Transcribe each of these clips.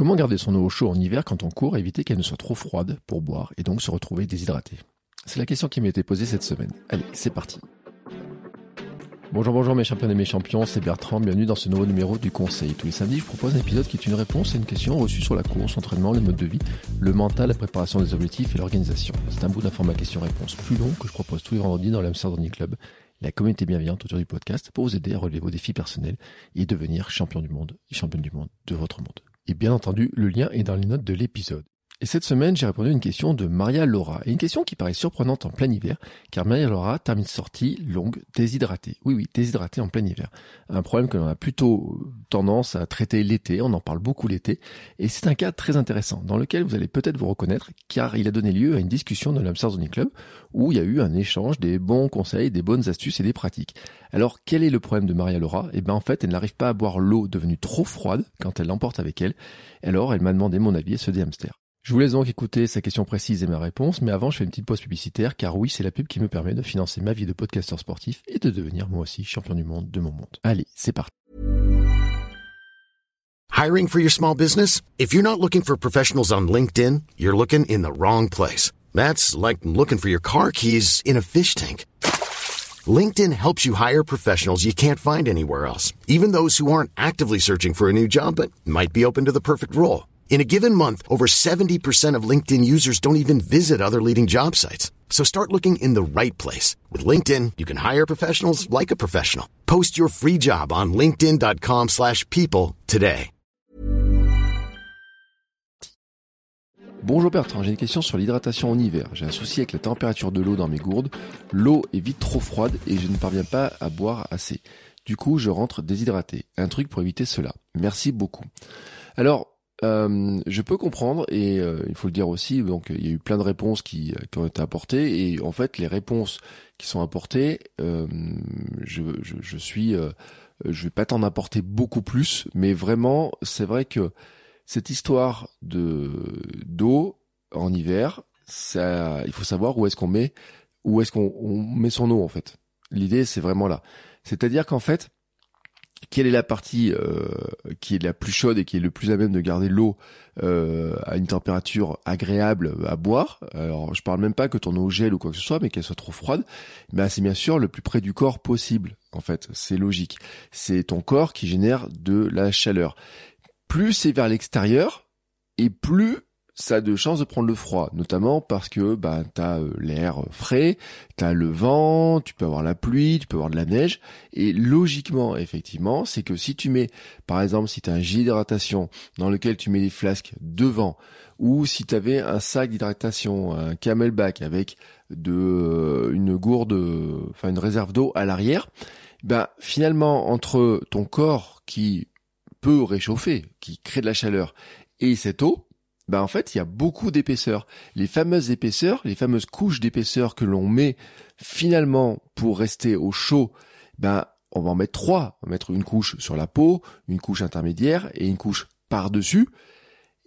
Comment garder son eau au chaud en hiver quand on court et éviter qu'elle ne soit trop froide pour boire et donc se retrouver déshydraté C'est la question qui m'a été posée cette semaine. Allez, c'est parti. Bonjour, bonjour mes champions et mes champions, c'est Bertrand, bienvenue dans ce nouveau numéro du Conseil. Tous les samedis, je propose un épisode qui est une réponse à une question reçue sur la course, l'entraînement, le mode de vie, le mental, la préparation des objectifs et l'organisation. C'est un bout d'un format question-réponse plus long que je propose tous les vendredis dans l'Amsterdam Club, la communauté bienveillante autour du podcast pour vous aider à relever vos défis personnels et devenir champion du monde et championne du monde de votre monde. Et bien entendu, le lien est dans les notes de l'épisode. Et cette semaine, j'ai répondu à une question de Maria Laura. Et une question qui paraît surprenante en plein hiver, car Maria Laura termine sortie longue déshydratée. Oui, oui, déshydratée en plein hiver. Un problème que l'on a plutôt tendance à traiter l'été, on en parle beaucoup l'été. Et c'est un cas très intéressant, dans lequel vous allez peut-être vous reconnaître, car il a donné lieu à une discussion de l'Amsterdam Running Club, où il y a eu un échange des bons conseils, des bonnes astuces et des pratiques. Alors, quel est le problème de Maria Laura? Eh bien, en fait, elle n'arrive pas à boire l'eau devenue trop froide quand elle l'emporte avec elle. Alors, elle m'a demandé mon avis à ce des hamsters. Je vous laisse donc écouter sa question précise et ma réponse, mais avant je fais une petite pause publicitaire, car oui, c'est la pub qui me permet de financer ma vie de podcasteur sportif et de devenir moi aussi champion du monde de mon monde. Allez, c'est parti. Hiring for your small business? If you're not looking for professionals on LinkedIn, you're looking in the wrong place. That's like looking for your car keys in a fish tank. LinkedIn helps you hire professionals you can't find anywhere else, even those who aren't actively searching for a new job but might be open to the perfect role. In a given month, over 70% of LinkedIn users don't even visit other leading job sites. So start looking in the right place. With LinkedIn, you can hire professionals like a professional. Post your free job on linkedin.com slash people today. Bonjour Bertrand, j'ai une question sur l'hydratation en hiver. J'ai un souci avec la température de l'eau dans mes gourdes. L'eau est vite trop froide et je ne parviens pas à boire assez. Du coup, je rentre déshydraté. Un truc pour éviter cela. Merci beaucoup. Alors, euh, je peux comprendre et euh, il faut le dire aussi. Donc il y a eu plein de réponses qui, qui, ont été apportées et en fait les réponses qui sont apportées, euh, je, je, suis, je vais pas t'en apporter beaucoup plus, mais vraiment c'est vrai que cette histoire de d'eau en hiver, il faut savoir où est-ce qu'on met, où est-ce qu'on met son eau en fait. L'idée c'est vraiment là, c'est-à-dire qu'en fait quelle est la partie euh, qui est la plus chaude et qui est le plus à même de garder l'eau euh, à une température agréable à boire? Alors je parle même pas que ton eau gèle ou quoi que ce soit, mais qu'elle soit trop froide. Ben c'est bien sûr le plus près du corps possible. En fait, c'est logique. C'est ton corps qui génère de la chaleur. Plus c'est vers l'extérieur et plus ça a de chances de prendre le froid, notamment parce que bah, tu as euh, l'air frais, tu as le vent, tu peux avoir la pluie, tu peux avoir de la neige, et logiquement, effectivement, c'est que si tu mets, par exemple, si tu as un gilet d'hydratation dans lequel tu mets des flasques devant, ou si tu avais un sac d'hydratation, un camelback avec de euh, une gourde, enfin une réserve d'eau à l'arrière, bah finalement entre ton corps qui peut réchauffer, qui crée de la chaleur, et cette eau, bah en fait il y a beaucoup d'épaisseur. Les fameuses épaisseurs, les fameuses couches d'épaisseur que l'on met finalement pour rester au chaud, bah on va en mettre trois. On va mettre une couche sur la peau, une couche intermédiaire et une couche par-dessus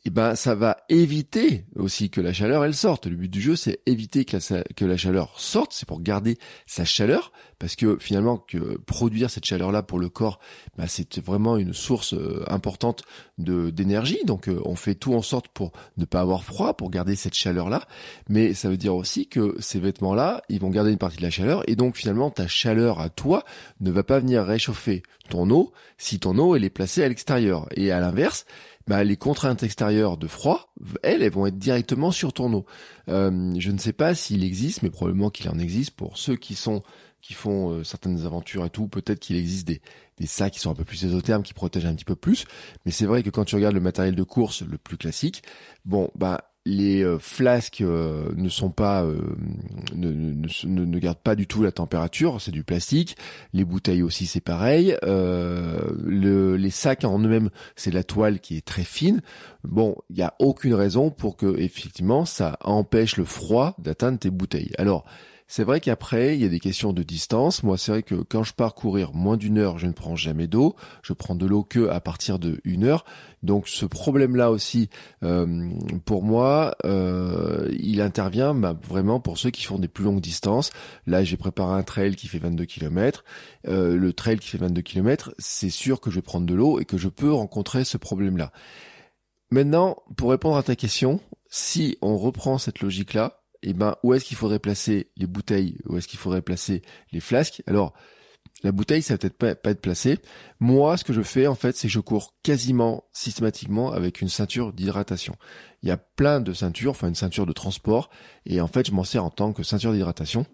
eh ben ça va éviter aussi que la chaleur elle sorte. Le but du jeu c'est éviter que la, que la chaleur sorte, c'est pour garder sa chaleur parce que finalement que produire cette chaleur là pour le corps, ben, c'est vraiment une source euh, importante d'énergie. Donc euh, on fait tout en sorte pour ne pas avoir froid, pour garder cette chaleur là. Mais ça veut dire aussi que ces vêtements là, ils vont garder une partie de la chaleur et donc finalement ta chaleur à toi ne va pas venir réchauffer ton eau si ton eau elle est placée à l'extérieur. Et à l'inverse bah, les contraintes extérieures de froid, elles, elles vont être directement sur ton eau. Euh, je ne sais pas s'il existe, mais probablement qu'il en existe pour ceux qui sont qui font euh, certaines aventures et tout. Peut-être qu'il existe des, des sacs qui sont un peu plus ésothermes, qui protègent un petit peu plus. Mais c'est vrai que quand tu regardes le matériel de course le plus classique, bon, bah les euh, flasques euh, ne sont pas euh, ne, gardent pas du tout la température c'est du plastique. Les bouteilles aussi c'est pareil. Le, les sacs en eux-mêmes c'est la toile qui est très fine. Bon il n'y a aucune raison pour que effectivement ça empêche le froid d'atteindre tes bouteilles. Alors c'est vrai qu'après, il y a des questions de distance. Moi, c'est vrai que quand je pars courir moins d'une heure, je ne prends jamais d'eau. Je prends de l'eau que à partir de une heure. Donc, ce problème-là aussi, euh, pour moi, euh, il intervient bah, vraiment pour ceux qui font des plus longues distances. Là, j'ai préparé un trail qui fait 22 km. Euh, le trail qui fait 22 km, c'est sûr que je vais prendre de l'eau et que je peux rencontrer ce problème-là. maintenant, pour répondre à ta question, si on reprend cette logique-là, eh ben, où est-ce qu'il faudrait placer les bouteilles, où est-ce qu'il faudrait placer les flasques? Alors, la bouteille, ça va peut-être pas, être placé. Moi, ce que je fais, en fait, c'est que je cours quasiment systématiquement avec une ceinture d'hydratation. Il y a plein de ceintures, enfin une ceinture de transport, et en fait, je m'en sers en tant que ceinture d'hydratation.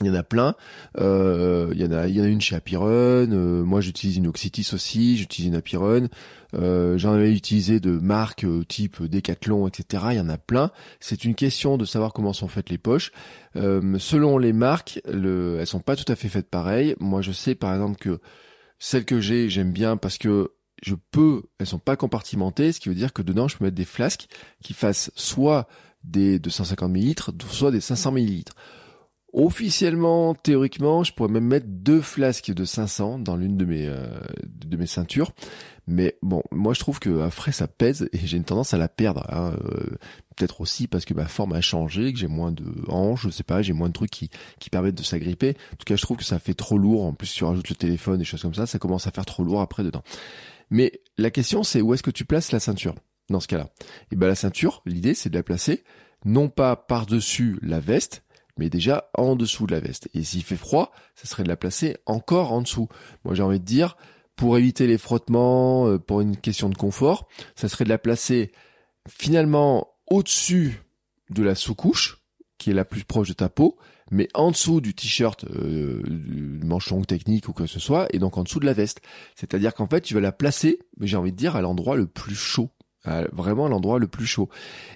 Il y en a plein. Euh, il y en a, il y en a une chez Apirun. Euh, moi, j'utilise une Oxytis aussi. J'utilise une Apirun. Euh, J'en avais utilisé de marques euh, type Decathlon, etc. Il y en a plein. C'est une question de savoir comment sont faites les poches. Euh, selon les marques, le, elles sont pas tout à fait faites pareil. Moi, je sais par exemple que celles que j'ai, j'aime bien parce que je peux, elles sont pas compartimentées, ce qui veut dire que dedans, je peux mettre des flasques qui fassent soit des 250 ml, soit des 500 ml. Officiellement, théoriquement, je pourrais même mettre deux flasques de 500 dans l'une de mes euh, de mes ceintures. Mais bon, moi je trouve que après ça pèse et j'ai une tendance à la perdre. Hein. Euh, peut-être aussi parce que ma forme a changé, que j'ai moins de hanches, je sais pas, j'ai moins de trucs qui qui permettent de s'agripper. En tout cas, je trouve que ça fait trop lourd. En plus, tu rajoutes le téléphone et choses comme ça, ça commence à faire trop lourd après dedans. Mais la question c'est où est-ce que tu places la ceinture dans ce cas-là? Et ben la ceinture, l'idée c'est de la placer non pas par-dessus la veste, mais déjà en dessous de la veste. Et s'il fait froid, ça serait de la placer encore en dessous. Moi j'ai envie de dire, pour éviter les frottements, euh, pour une question de confort, ça serait de la placer finalement au-dessus de la sous-couche, qui est la plus proche de ta peau, mais en dessous du t-shirt, euh, du manche longue technique ou que ce soit, et donc en dessous de la veste. C'est-à-dire qu'en fait, tu vas la placer, mais j'ai envie de dire, à l'endroit le plus chaud vraiment l'endroit le plus chaud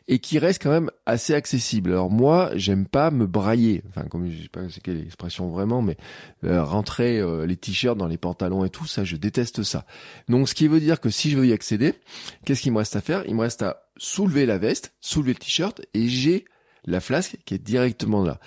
et qui reste quand même assez accessible. Alors moi, j'aime pas me brailler, enfin comme je sais pas c'est quelle expression vraiment, mais euh, rentrer euh, les t-shirts dans les pantalons et tout ça, je déteste ça. Donc ce qui veut dire que si je veux y accéder, qu'est-ce qu'il me reste à faire? Il me reste à soulever la veste, soulever le t-shirt et j'ai la flasque qui est directement là.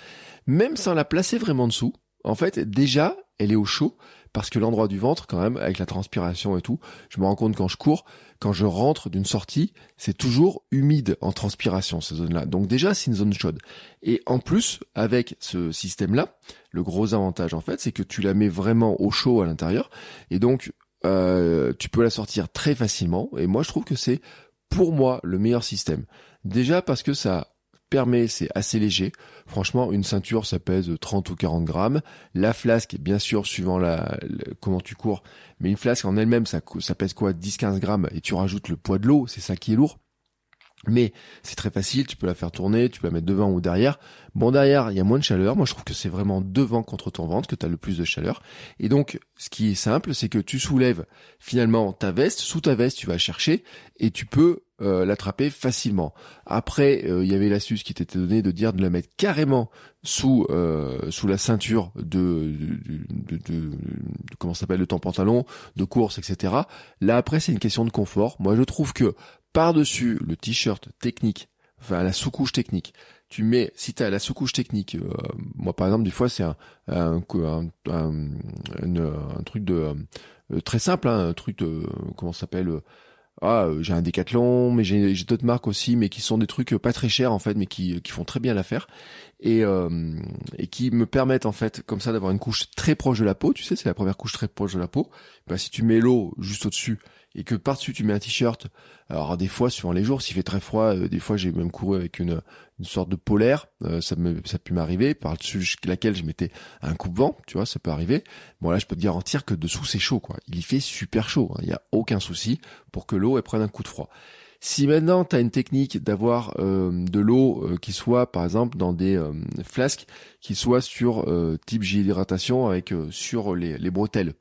Même sans la placer vraiment dessous, en fait déjà elle est au chaud parce que l'endroit du ventre, quand même, avec la transpiration et tout, je me rends compte quand je cours, quand je rentre d'une sortie, c'est toujours humide en transpiration, ces zones-là. Donc déjà, c'est une zone chaude. Et en plus, avec ce système-là, le gros avantage, en fait, c'est que tu la mets vraiment au chaud à l'intérieur. Et donc, euh, tu peux la sortir très facilement. Et moi, je trouve que c'est, pour moi, le meilleur système. Déjà parce que ça permet, c'est assez léger. Franchement, une ceinture, ça pèse 30 ou 40 grammes. La flasque, bien sûr, suivant la, comment tu cours, mais une flasque en elle-même, ça, ça pèse quoi 10-15 grammes et tu rajoutes le poids de l'eau, c'est ça qui est lourd. Mais c'est très facile, tu peux la faire tourner, tu peux la mettre devant ou derrière. Bon, derrière, il y a moins de chaleur. Moi, je trouve que c'est vraiment devant contre ton ventre que tu as le plus de chaleur. Et donc, ce qui est simple, c'est que tu soulèves finalement ta veste. Sous ta veste, tu vas chercher et tu peux euh, l'attraper facilement. Après, euh, il y avait l'astuce qui t'était donnée de dire de la mettre carrément sous euh, sous la ceinture de, de, de, comment s'appelle de ton pantalon, de course, etc. Là, après, c'est une question de confort. Moi, je trouve que par-dessus le t-shirt technique, enfin la sous-couche technique, tu mets, si tu as la sous-couche technique, euh, moi par exemple, des fois c'est un, un, un, un, truc de euh, très simple, hein, un truc de, comment s'appelle ah, j'ai un décathlon, mais j'ai d'autres marques aussi, mais qui sont des trucs pas très chers en fait, mais qui, qui font très bien l'affaire et euh, et qui me permettent en fait comme ça d'avoir une couche très proche de la peau. Tu sais, c'est la première couche très proche de la peau. Bah, si tu mets l'eau juste au-dessus et que par-dessus tu mets un t-shirt. Alors des fois, suivant les jours, s'il fait très froid, euh, des fois j'ai même couru avec une, une sorte de polaire, euh, ça me m'arriver, par-dessus laquelle je mettais un coupe-vent, tu vois, ça peut arriver. Bon là, je peux te garantir que dessous c'est chaud, quoi. Il y fait super chaud, hein. il n'y a aucun souci pour que l'eau prenne un coup de froid. Si maintenant tu as une technique d'avoir euh, de l'eau qui soit par exemple dans des flasques qui soit sur type hydratation avec sur les, les bretelles.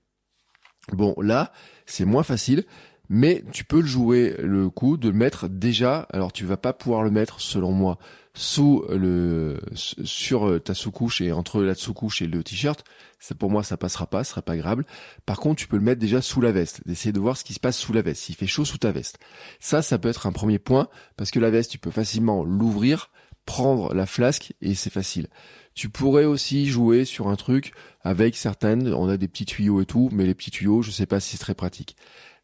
Bon là, c'est moins facile, mais tu peux le jouer le coup de le mettre déjà. Alors tu vas pas pouvoir le mettre, selon moi, sous le sur ta sous-couche et entre la sous-couche et le t-shirt. Ça pour moi ça passera pas, ce sera pas agréable. Par contre, tu peux le mettre déjà sous la veste, d'essayer de voir ce qui se passe sous la veste, s'il fait chaud sous ta veste. Ça, ça peut être un premier point parce que la veste, tu peux facilement l'ouvrir, prendre la flasque et c'est facile. Tu pourrais aussi jouer sur un truc avec certaines, on a des petits tuyaux et tout, mais les petits tuyaux, je sais pas si c'est très pratique.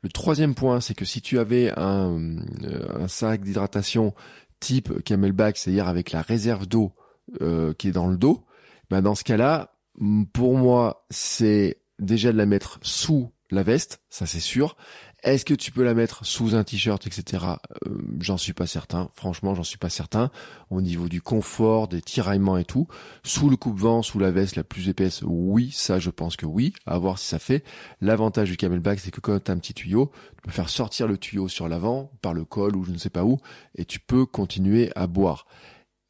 Le troisième point, c'est que si tu avais un, euh, un sac d'hydratation type camelback, c'est-à-dire avec la réserve d'eau euh, qui est dans le dos, bah dans ce cas-là, pour moi, c'est déjà de la mettre sous la veste, ça c'est sûr. Est-ce que tu peux la mettre sous un t-shirt, etc. Euh, j'en suis pas certain. Franchement, j'en suis pas certain. Au niveau du confort, des tiraillements et tout, sous le coupe-vent, sous la veste la plus épaisse, oui, ça je pense que oui. À voir si ça fait. L'avantage du camelback, c'est que quand tu as un petit tuyau, tu peux faire sortir le tuyau sur l'avant par le col ou je ne sais pas où, et tu peux continuer à boire.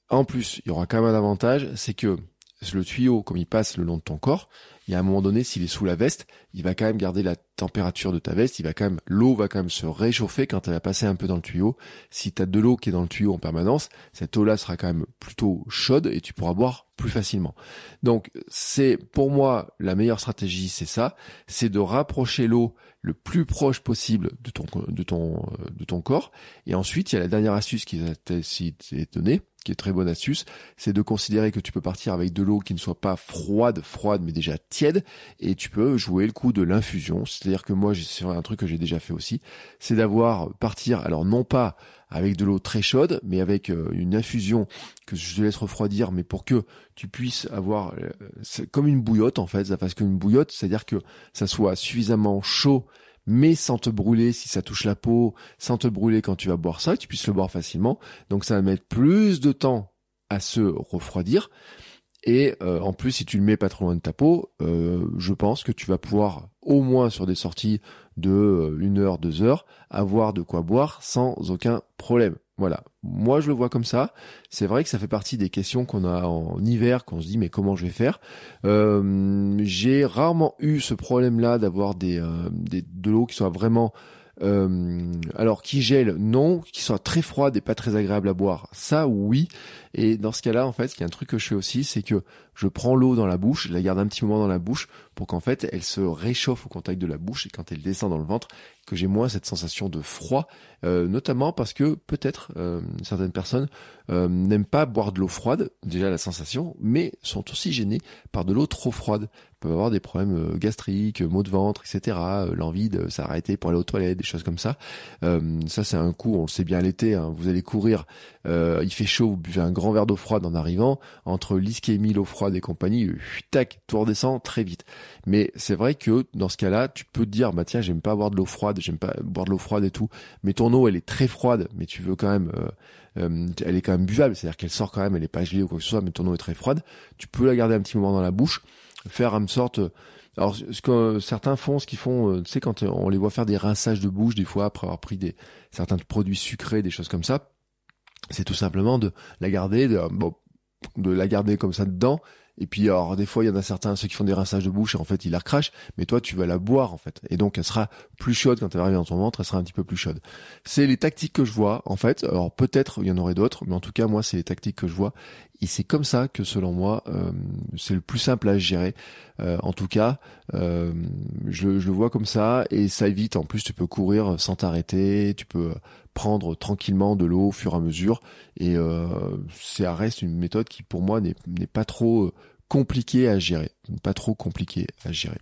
En plus, il y aura quand même un avantage, c'est que le tuyau, comme il passe le long de ton corps, il y a un moment donné, s'il est sous la veste, il va quand même garder la température de ta veste, il va quand même, l'eau va quand même se réchauffer quand elle va passer un peu dans le tuyau. Si tu de l'eau qui est dans le tuyau en permanence, cette eau-là sera quand même plutôt chaude et tu pourras boire plus facilement. Donc, c'est, pour moi, la meilleure stratégie, c'est ça, c'est de rapprocher l'eau le plus proche possible de ton, de ton, euh, de ton corps. Et ensuite, il y a la dernière astuce qui est donnée, qui est très bonne astuce, c'est de considérer que tu peux partir avec de l'eau qui ne soit pas froide, froide, mais déjà tiède, et tu peux jouer le coup de l'infusion. C'est-à-dire que moi, c'est un truc que j'ai déjà fait aussi, c'est d'avoir partir, alors non pas avec de l'eau très chaude, mais avec euh, une infusion que je te laisse refroidir, mais pour que tu puisses avoir, euh, comme une bouillotte en fait, ça fasse comme une bouillotte, c'est-à-dire que ça soit suffisamment chaud mais sans te brûler si ça touche la peau, sans te brûler quand tu vas boire ça, tu puisses le boire facilement. Donc ça va mettre plus de temps à se refroidir. Et euh, en plus, si tu le mets pas trop loin de ta peau, euh, je pense que tu vas pouvoir, au moins sur des sorties de euh, une heure, deux heures, avoir de quoi boire sans aucun problème. Voilà. Moi, je le vois comme ça. C'est vrai que ça fait partie des questions qu'on a en hiver, qu'on se dit mais comment je vais faire? Euh, j'ai rarement eu ce problème-là d'avoir des, euh, de l'eau qui soit vraiment euh, alors qui gèle, non, qui soit très froide et pas très agréable à boire, ça oui. Et dans ce cas-là, en fait, il y a un truc que je fais aussi, c'est que je prends l'eau dans la bouche, je la garde un petit moment dans la bouche pour qu'en fait elle se réchauffe au contact de la bouche et quand elle descend dans le ventre, que j'ai moins cette sensation de froid, euh, notamment parce que peut-être euh, certaines personnes euh, n'aiment pas boire de l'eau froide, déjà la sensation, mais sont aussi gênées par de l'eau trop froide. peuvent avoir des problèmes gastriques, maux de ventre, etc. L'envie de s'arrêter pour aller aux toilettes, des choses comme ça. ça c'est un coup, on le sait bien l'été, hein, vous allez courir, il fait chaud, vous buvez un grand verre d'eau froide en arrivant, entre l'ischémie, l'eau froide et compagnie, tac, tout redescend très vite. Mais c'est vrai que dans ce cas-là, tu peux te dire, bah tiens, j'aime pas boire de l'eau froide, j'aime pas boire de l'eau froide et tout, mais ton eau, elle est très froide, mais tu veux quand même, euh, euh, elle est quand même buvable, c'est-à-dire qu'elle sort quand même, elle est pas gelée ou quoi que ce soit, mais ton eau est très froide, tu peux la garder un petit moment dans la bouche, faire une sorte... Alors, ce que certains font, ce qu'ils font, euh, tu sais, quand on les voit faire des rinçages de bouche, des fois, après avoir pris des certains produits sucrés, des choses comme ça, c'est tout simplement de la garder, de, bon, de la garder comme ça dedans, et puis alors des fois il y en a certains ceux qui font des rinçages de bouche et en fait ils la recrachent, mais toi tu vas la boire en fait. Et donc elle sera plus chaude quand elle va arriver dans ton ventre, elle sera un petit peu plus chaude. C'est les tactiques que je vois en fait. Alors peut-être il y en aurait d'autres, mais en tout cas moi c'est les tactiques que je vois. Et c'est comme ça que selon moi euh, c'est le plus simple à gérer. Euh, en tout cas, euh, je, je, le vois comme ça et ça évite. En plus tu peux courir sans t'arrêter, tu peux prendre tranquillement de l'eau au fur et à mesure. Et ça reste une méthode qui pour moi n'est pas trop compliqué à gérer, pas trop compliqué à gérer.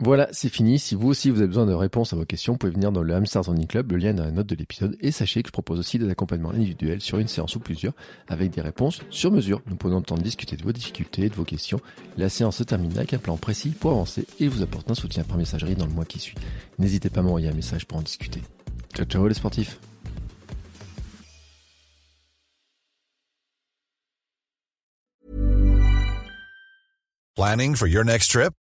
Voilà, c'est fini. Si vous aussi vous avez besoin de réponses à vos questions, vous pouvez venir dans le Hamster Zoning Club, le lien est dans la note de l'épisode. Et sachez que je propose aussi des accompagnements individuels sur une séance ou plusieurs, avec des réponses sur mesure. Nous prenons le temps de discuter de vos difficultés, de vos questions. La séance se termine avec un plan précis pour avancer et vous apporter un soutien par messagerie dans le mois qui suit. N'hésitez pas à m'envoyer un message pour en discuter. Ciao ciao les sportifs Planning for your next trip?